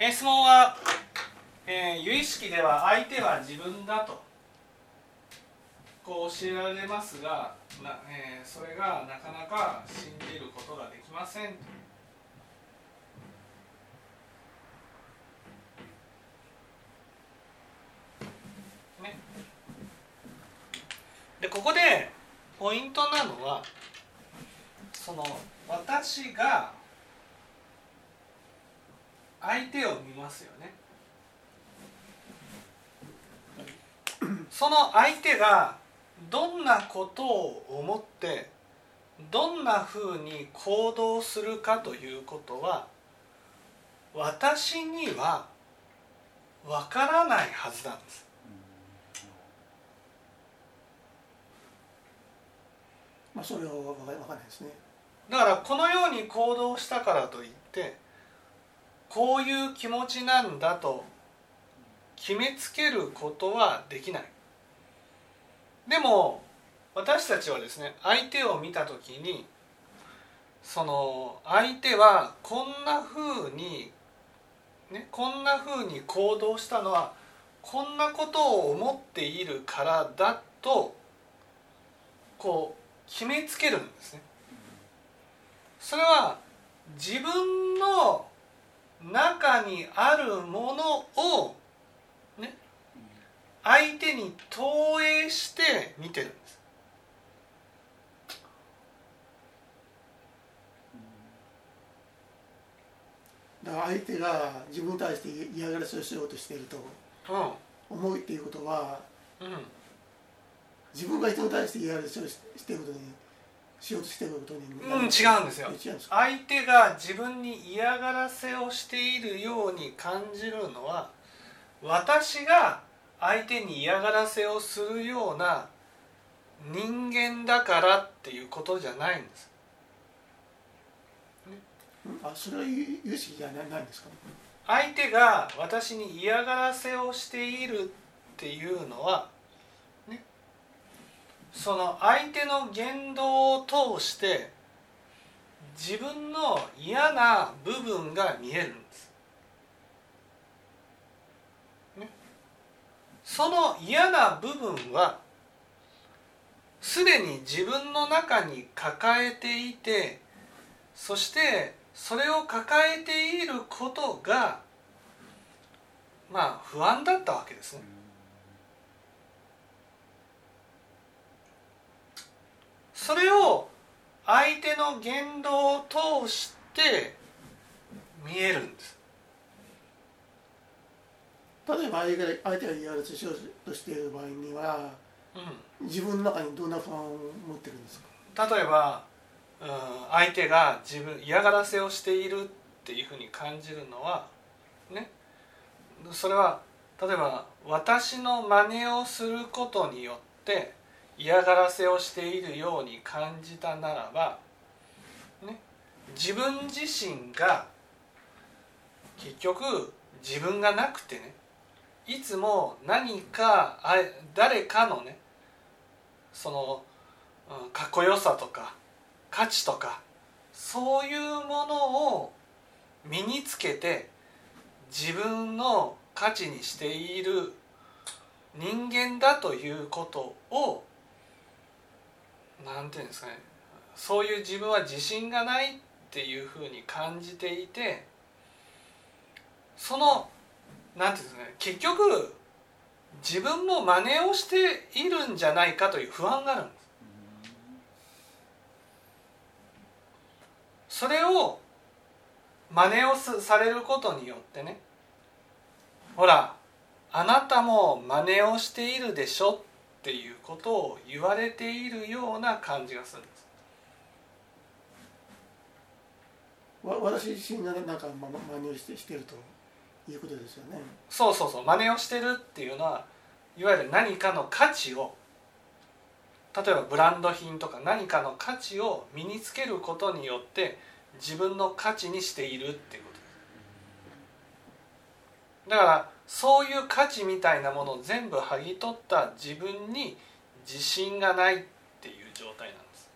え質問は、えー、有意識では相手は自分だとこう教えられますがな、えー、それがなかなか信じることができません。ね、でここでポイントなのはその私が相手を見ますよねその相手がどんなことを思ってどんなふうに行動するかということは私にはわからないはずなんです。まあそれはわからないですね。だからこのように行動したからといってこういう気持ちなんだと決めつけることはできないでも私たちはですね相手を見た時にその相手はこんなふうにねこんなふうに行動したのはこんなことを思っているからだとこう決めつけるんですね。それは自分の中にあるものをね相手に投影して見てるんです。だから相手が自分に対して嫌がらせをしようとしていると思うっていうことは、うん、自分が人に対して嫌がらせをしていることにしようとしてることにうん違うんですよ。相手が自分に嫌がらせをしているように感じるのは私が相手に嫌がらせをするような人間だからっていうことじゃないんです。あそれは有識じゃないんですか、相手が私に嫌がらせをしているっていうのはその相手の言動を通して自分の嫌な部分が見えるんです。ね、その嫌な部分はすでに自分の中に抱えていてそしてそれを抱えていることがまあ不安だったわけですね。それを相手の言動を通して見えるんです。例えば相手が嫌がらせしようとしている場合には、うん、自分の中にどんな不安を持ってるんですか？例えば、うん、相手が自分嫌がらせをしているっていうふうに感じるのはね。それは例えば私の真似をすることによって嫌がらせをしているように感じたならば、ね、自分自身が結局自分がなくてねいつも何かあ誰かのねその、うん、かっこよさとか価値とかそういうものを身につけて自分の価値にしている人間だということをなんていうんですかね。そういう自分は自信がないっていうふうに感じていてそのなんていうんですかね。結局自分も真似をしているんじゃないかという不安があるんです。それを真似をされることによってね。ほらあなたも真似をしているでしょっていうことを言われているような感じがするんです。私自身がなんか真似をしてしてるということですよね。そうそうそう真似をしてるっていうのはいわゆる何かの価値を例えばブランド品とか何かの価値を身につけることによって自分の価値にしているっていうことだからそういう価値みたいなものを全部剥ぎ取った自分に自信がないっていう状態なんです。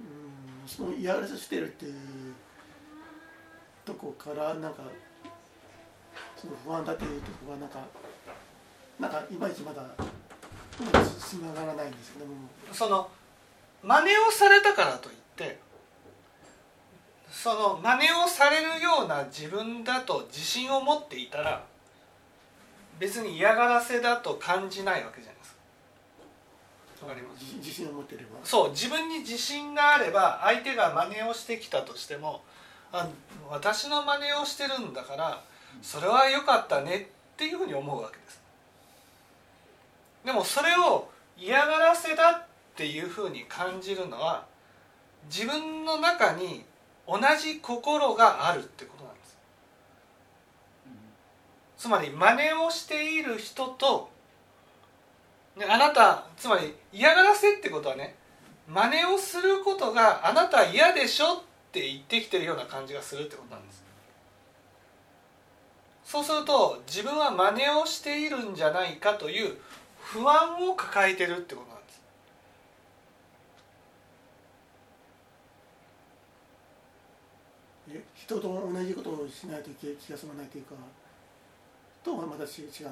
うんそのやるらしてるっていうとこからなんかその不安だっていうとこがなんかなんかいまいちまだ。つながらないん。ですけどもその真似をされたからといってその真似をされるような自分だと自信を持っていたら別に嫌がらせだと感じないわけじゃないですか。わかります。自信を持ってれば。そう自分に自信があれば相手が真似をしてきたとしてもあ私の真似をしてるんだからそれは良かったねっていうふうに思うわけですでもそれを嫌がらせだっていうふうに感じるのは自分の中に同じ心があるってことなんです。つまり真似をしている人とあなたつまり嫌がらせってことはね真似をすることがあなた嫌でしょって言ってきてるような感じがするってことなんです。そうすると自分は真似をしているんじゃないかという不安を抱えてるってことなんです。人と同じことをしないと気が済まないというかとはまた違うんですか？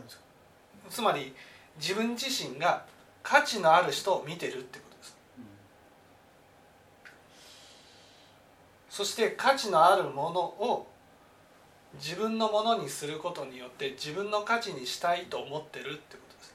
つまり自分自身が価値のある人を見てるってことです、うん、そして価値のあるものを自分のものにすることによって自分の価値にしたいと思ってるってことです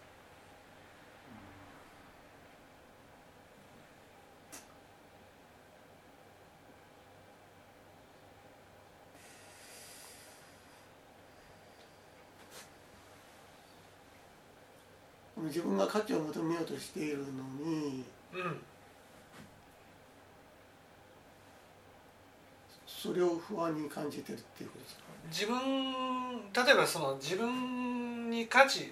自分が価値を求めようとしているのに、うん、それを不安に感じてるっていうことですか自分例えばその自分に価値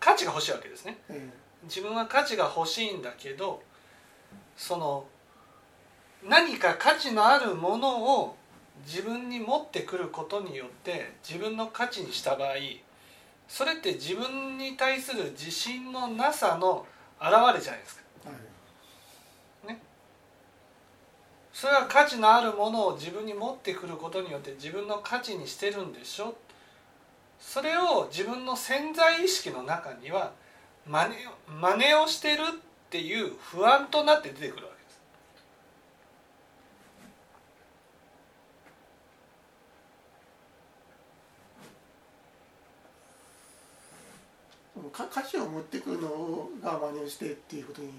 価値が欲しいわけですね、ええ、自分は価値が欲しいんだけどその何か価値のあるものを自分に持ってくることによって自分の価値にした場合それって自分に対する自信のなさの表れじゃないですか。ね、それは価値のあるものを自分に持ってくることによって自分の価値にしてるんでしょ。それを自分の潜在意識の中には真似真似をしてるっていう不安となって出てくるわけ価値を持ってくるのが真似をしてっていうことに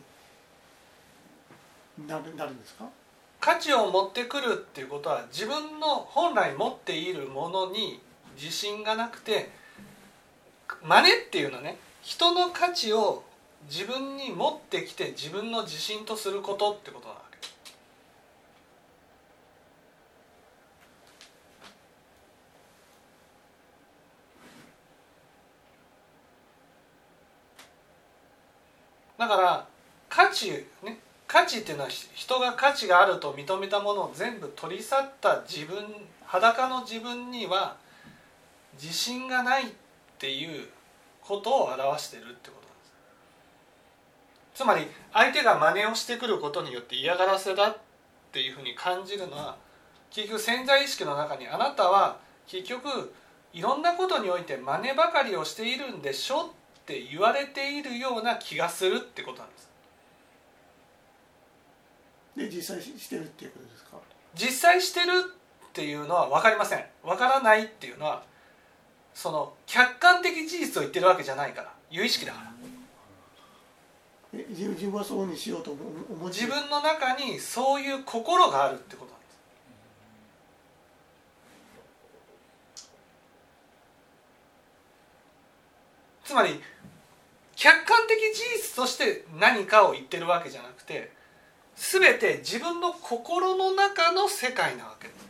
なるなるんですか？価値を持ってくるっていうことは自分の本来持っているものに自信がなくて真似っていうのはね人の価値を自分に持ってきて自分の自信とすることってことなわけ。だから価値ね価値っていうのは人が価値があると認めたものを全部取り去った自分裸の自分には自信がないっていうことを表してるってことなんです。つまり相手が真似をしてくることによって嫌がらせだっていうふうに感じるのは結局潜在意識の中にあなたは結局いろんなことにおいて真似ばかりをしているんでしょって言われているような気がするってことなんです。で実際してるっていうことですか？実際してるっていうのは分かりません。分からないっていうのはその客観的事実を言ってるわけじゃないから。有意識だから。え自分はそうにしようと思う自分の中にそういう心があるってことなんです。つまり客観的事実として何かを言ってるわけじゃなくて全て自分の心の中の世界なわけ。です。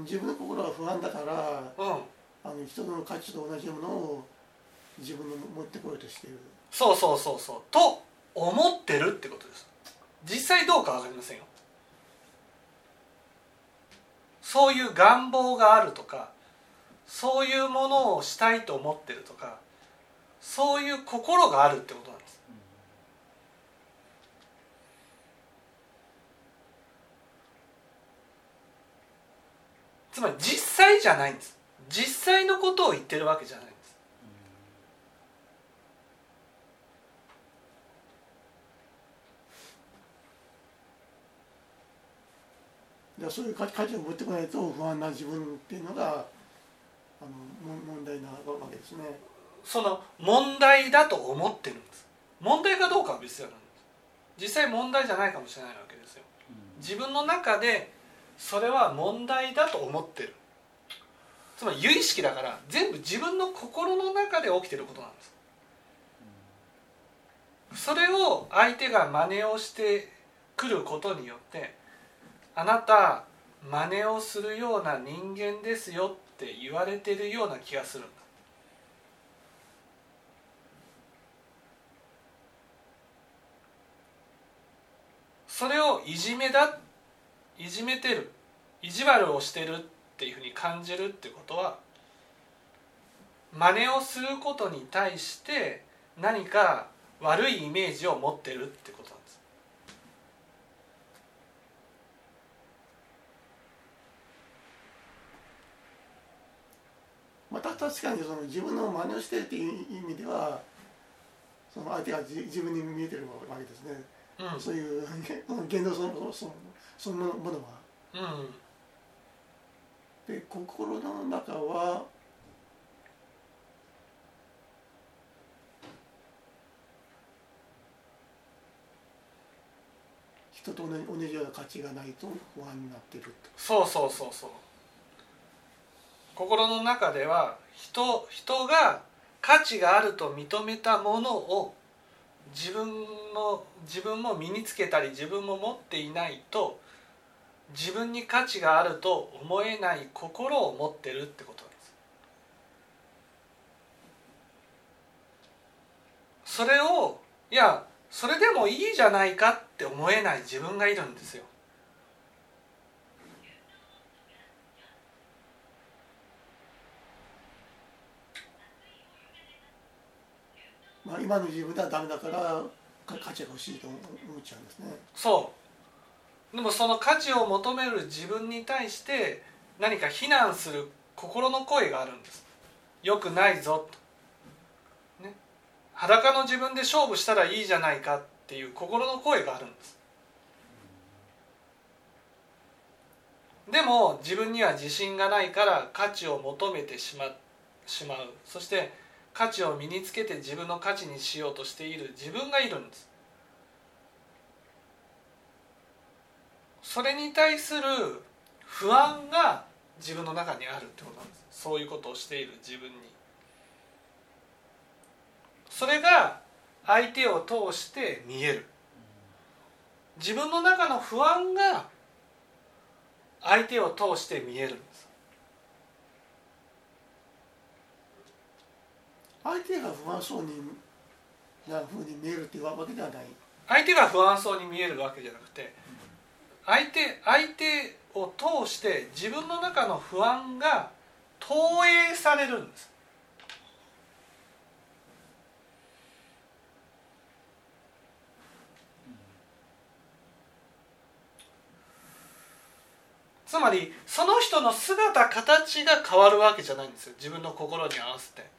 自分の心は不安だから、うん、あの人の価値と同じものを自分に持ってこようとしている。そうそうそうそう。と思ってるってことです。実際どうか分かりませんよ。そういう願望があるとかそういうものをしたいと思ってるとかそういう心があるってことなんです。つまり実際じゃないんです実際のことを言ってるわけじゃないんです、うん、そういう価値観を持ってこないと不安な自分っていうのがあの問題なわけですね。その問題だと思ってるんです。問題かどうかは別なんです。実際問題じゃないかもしれないわけですよ。自分の中でそれは問題だと思ってる。つまり有意識だから全部自分の心の中で起きてることなんです。それを相手が真似をしてくることによってあなた真似をするような人間ですよって言われてるような気がするんだ。それをいじめだいじめてる意地悪をしてるっていうふうに感じるってことは真似をすることに対して何か悪いイメージを持ってるってことなんです。また確かにその自分の真似をしてるっていう意味ではその相手が自分に見えてるわけですね、うん、そういう言動そのそのそのものは。うん。で心の中は人と同じような価値がないと不安になってるそうそうそうそう心の中では人人が価値があると認めたものを自分の自分も身につけたり自分も持っていないと自分に価値があると思えない心を持ってるってことです。それをいやそれでもいいじゃないかって思えない自分がいるんですよ。まあ今の自分ではダメだから価値が欲しいと思っちゃうんですね。そう。でもその価値を求める自分に対して何か非難する心の声があるんです。よくないぞと、ね、裸の自分で勝負したらいいじゃないかっていう心の声があるんです。でも自分には自信がないから価値を求めてしましまう。そして価値を身につけて自分の価値にしようとしている自分がいるんです。それに対する不安が自分の中にあるってことなんです。そういうことをしている自分に。それが相手を通して見える。自分の中の不安が相手を通して見えるんです。相手が不安そうになふうに見えるっていうわけではない。相手が不安そうに見えるわけじゃなくて相手相手を通して自分の中の不安が投影されるんです。つまりその人の姿形が変わるわけじゃないんですよ。自分の心に合わせて。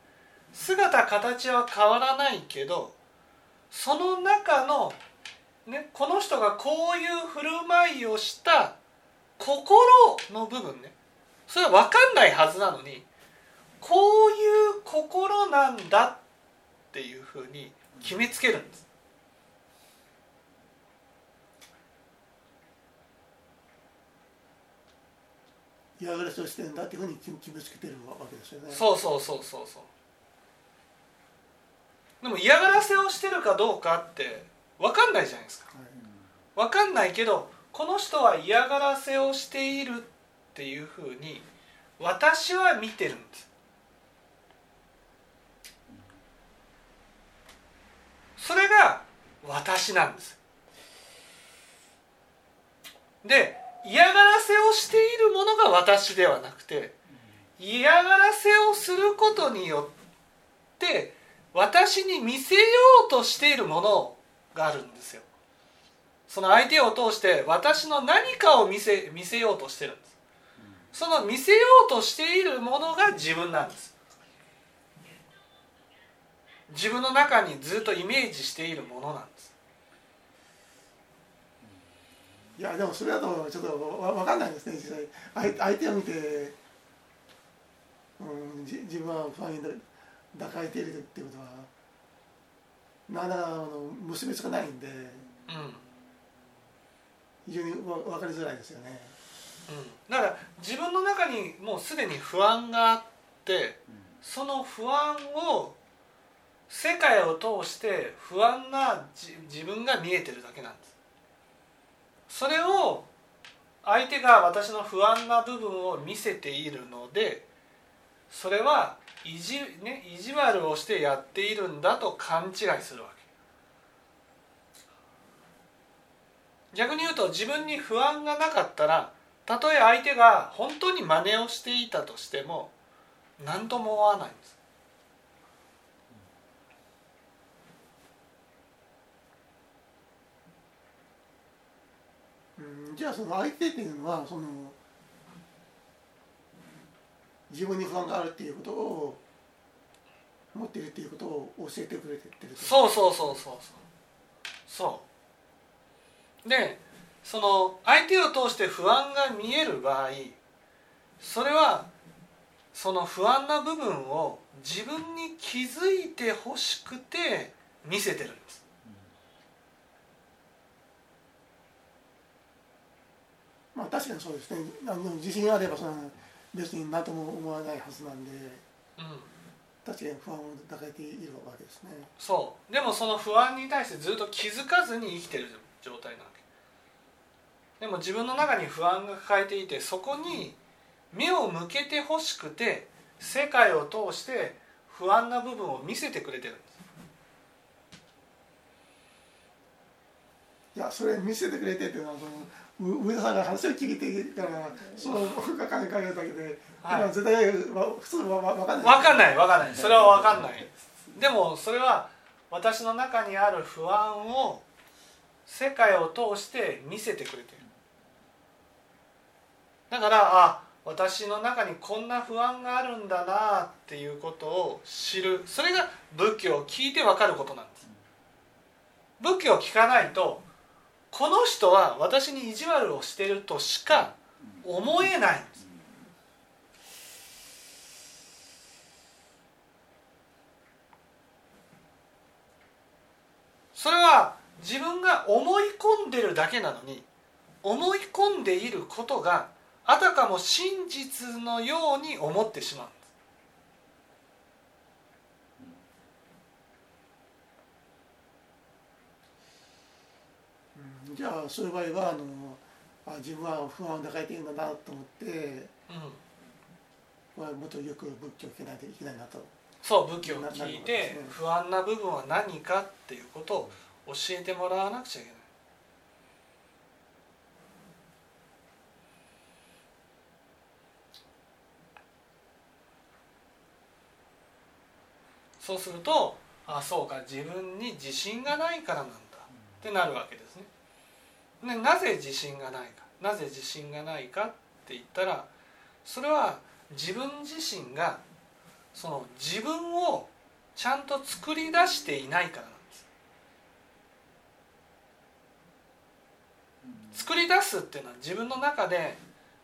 姿形は変わらないけどその中のね、この人がこういう振る舞いをした心の部分ねそれは分かんないはずなのにこういう心なんだっていうふうに決めつけるんです。嫌がらせをしてんだっていうふうに決めつけてるわけですよね。そうそうそうそうそう。でも嫌がらせをしてるかどうかって分かんないじゃないですか、分かんないけどこの人は嫌がらせをしているっていうふうに私は見てるんです。それが私なんです。で嫌がらせをしているものが私ではなくて嫌がらせをすることによって私に見せようとしているものがあるんですよ。その相手を通して私の何かを見せ見せようとしてるんです。その見せようとしているものが自分なんです。自分の中にずっとイメージしているものなんです。いやでもそれだとちょっと分かんないですね実際。相手を見て、うん、じ自分は不安になる。抱えているってことはなの結びつかないんで、うん、非常に分かりづらいですよね。うん、だから自分の中にもうすでに不安があってその不安を世界を通して不安な自分が見えてるだけなんです。それを相手が私の不安な部分を見せているのでそれは意地,、ね、意地悪をしてやっているんだと勘違いするわけ。逆に言うと自分に不安がなかったらたとえ相手が本当に真似をしていたとしても何とも思わないんです。じゃあその相手っていうのはその自分に不安があるっていうことを持っているっていうことを教えてくれてるそうそうそうそうそう。そう。でその相手を通して不安が見える場合それはその不安な部分を自分に気づいてほしくて見せてるんです。まあ確かにそうですね。自信があればその別に何とも思わないはずなんで、うん、確かに不安を抱えているわけですね。そう。でもその不安に対してずっと気づかずに生きてる状態なわけでも自分の中に不安が抱えていてそこに目を向けてほしくて世界を通して不安な部分を見せてくれてるんです。いやそれ見せてくれてっていうのはその上田さんが話を聞いてからその僕が考えるだけで、はい、絶対普通は分かんない。分かんない分かんない。それは分かんない。でもそれは私の中にある不安を世界を通して見せてくれてる。だからあ私の中にこんな不安があるんだなっていうことを知る。それが仏教を聞いて分かることなんです。仏教を聞かないとこの人は私に意地悪をしてるとしか思えない。それは自分が思い込んでるだけなのに思い込んでいることがあたかも真実のように思ってしまう。じゃあそういう場合はあのあ自分は不安を抱えているんだなと思って、うん、もっとよく仏教を聞かないといけないなとそう仏教を聞いて、ね、不安な部分は何かっていうことを教えてもらわなくちゃいけない。そうするとあそうか自分に自信がないからなんだってなるわけですね。ね、なぜ自信がないか？なぜ自信がないかって言ったらそれは自分自身がその自分をちゃんと作り出していないからなんです。作り出すっていうのは自分の中で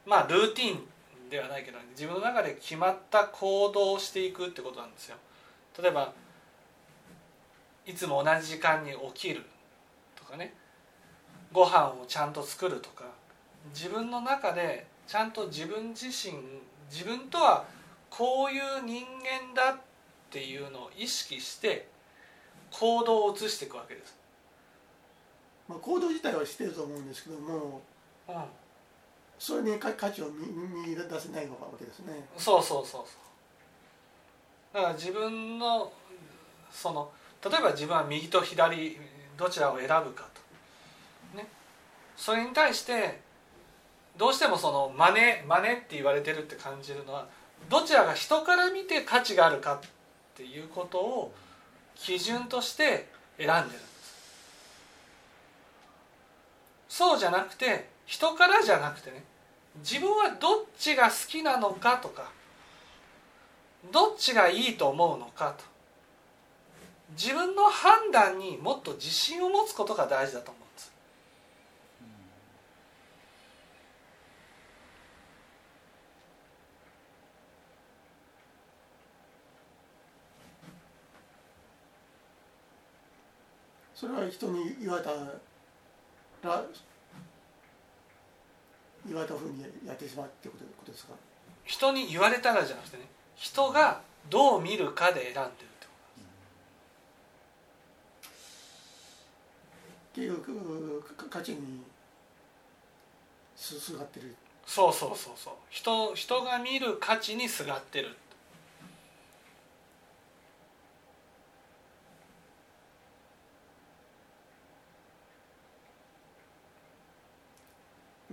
まあルーティンではないけど自分の中で決まった行動をしていくってことなんですよ。例えばいつも同じ時間に起きるとかねご飯をちゃんと作るとか自分の中でちゃんと自分自身自分とはこういう人間だっていうのを意識して行動を移していくわけです。まあ、行動自体はしてると思うんですけども、うん、それに価値を見見出せないわけですね。そうそうそうそうだから自分のその例えば自分は右と左どちらを選ぶかそれに対してどうしてもその真似真似って言われてるって感じるのはどちらが人から見て価値があるかっていうことを基準として選んでるんです。そうじゃなくて人からじゃなくてね自分はどっちが好きなのかとかどっちがいいと思うのかと自分の判断にもっと自信を持つことが大事だと思うんです。それは人に言われたら言われたふうにやってしまうってことですか？人に言われたらじゃなくてね人がどう見るかで選んでるってこと。結局価値にすすがってる。そうそうそうそう。人人が見る価値にすがってる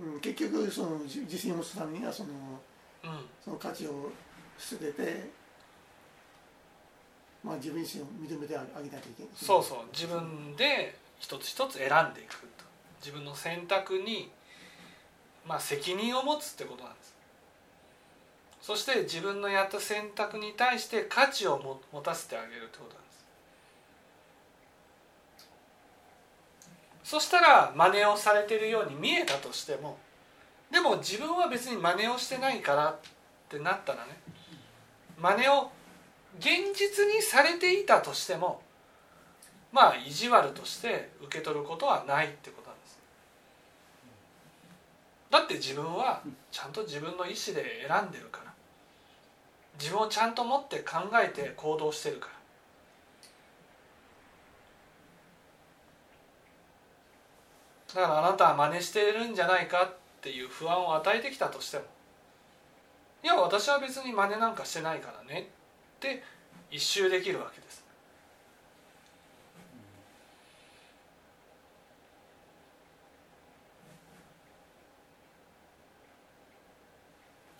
うん、結局その自信を持つためにはその,、うん、その価値を捨てて、まあ、自分自身を認めてあげないといけない。そうそう。自分で一つ一つ選んでいくと。自分の選択に、まあ、責任を持つってことなんです。そして自分のやった選択に対して価値をも持たせてあげるってことなんですそしたら真似をされてるように見えたとしてもでも自分は別に真似をしてないからってなったらね真似を現実にされていたとしてもまあ意地悪として受け取ることはないってことなんです。だって自分はちゃんと自分の意思で選んでるから。自分をちゃんと持って考えて行動してるから。だからあなたは真似してるんじゃないかっていう不安を与えてきたとしてもいや私は別に真似なんかしてないからねって一周できるわけです。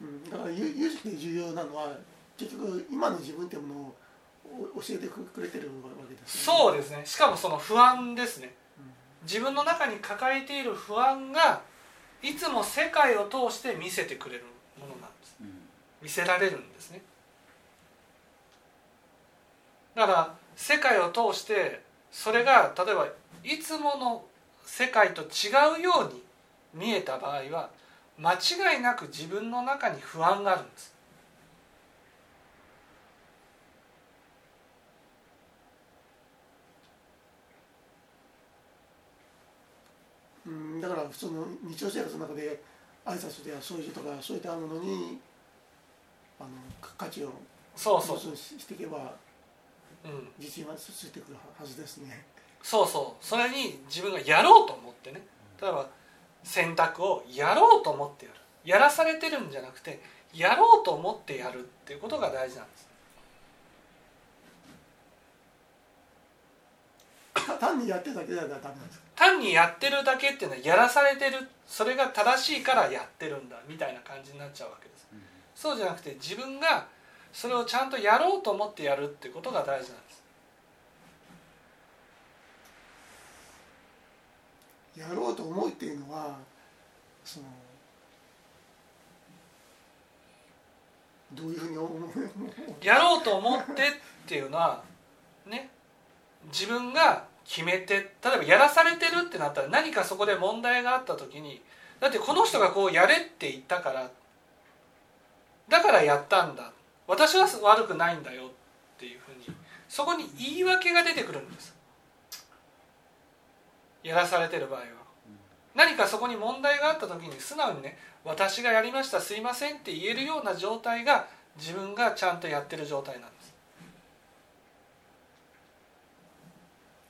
うん、だから有識で重要なのは結局今の自分っていうものを教えてくれてるわけです、ね、そうですね。しかもその不安ですね、うん、自分の中に抱えている不安がいつも世界を通して見せてくれるものなんです、うん、見せられるんですね。だから世界を通してそれが例えばいつもの世界と違うように見えた場合は間違いなく自分の中に不安があるんです。うん、だから普通の日常生活の中で挨拶で掃除とかそういったものにあの価値をそうそう。していけば自信はついてくるはずですね。そうそう。それに自分がやろうと思ってね。例えば選択をやろうと思ってやる。やらされてるんじゃなくてやろうと思ってやるっていうことが大事なんです単にやってるだけではダメなんですか？単にやってるだけっていうのはやらされてるそれが正しいからやってるんだみたいな感じになっちゃうわけです、うん、そうじゃなくて自分がそれをちゃんとやろうと思ってやるってことが大事なんです。やろうと思うっていうのはそのどういうふうに思う？やろうと思ってっていうのはね自分が決めて例えばやらされてるってなったら何かそこで問題があった時にだってこの人がこうやれって言ったからだからやったんだ。私は悪くないんだよっていうふうにそこに言い訳が出てくるんです。やらされてる場合は。何かそこに問題があった時に素直にね私がやりましたすいませんって言えるような状態が自分がちゃんとやってる状態なんです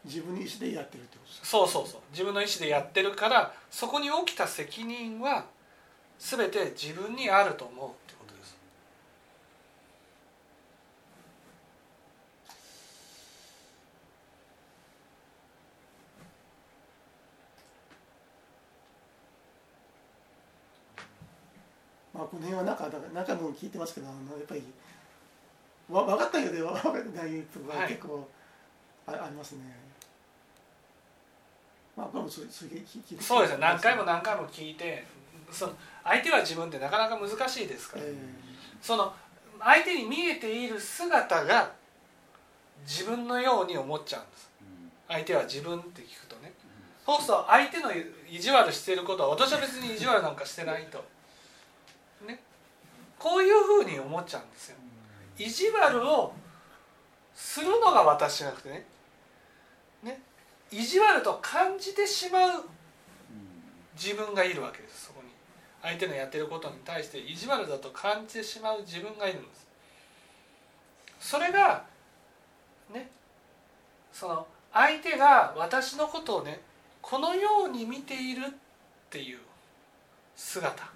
自分の意思でやってるってことそうそうそう。自分の意思でやってるからそこに起きた責任は全て自分にあると思うまあ、この辺はなんか何回も聞いてますけどやっぱりわ分かったようで分かってないとこが結構あ,、ありますね。まあ、これもそうそうですね。何回も何回も聞いてその相手は自分ってなかなか難しいですから、えー、その相手に見えている姿が自分のように思っちゃうんです、相手は自分って聞くとね、そうすると相手の意地悪してることは私は別に意地悪なんかしてないと、ね、こういうふうに思っちゃうんですよ。意地悪をするのが私じゃなくてねね意地悪と感じてしまう自分がいるわけですそこに。相手のやってることに対して意地悪だと感じてしまう自分がいるんです。それがねその相手が私のことをねこのように見ているっていう姿。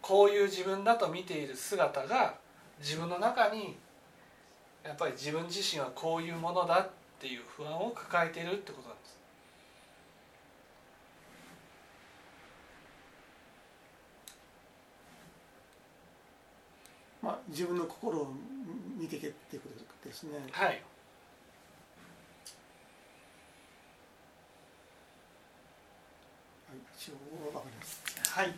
こういう自分だと見ている姿が自分の中にやっぱり自分自身はこういうものだっていう不安を抱えているってことなんです。まあ、自分の心を見ていけっていうことですね。はい。一応わかります。はい。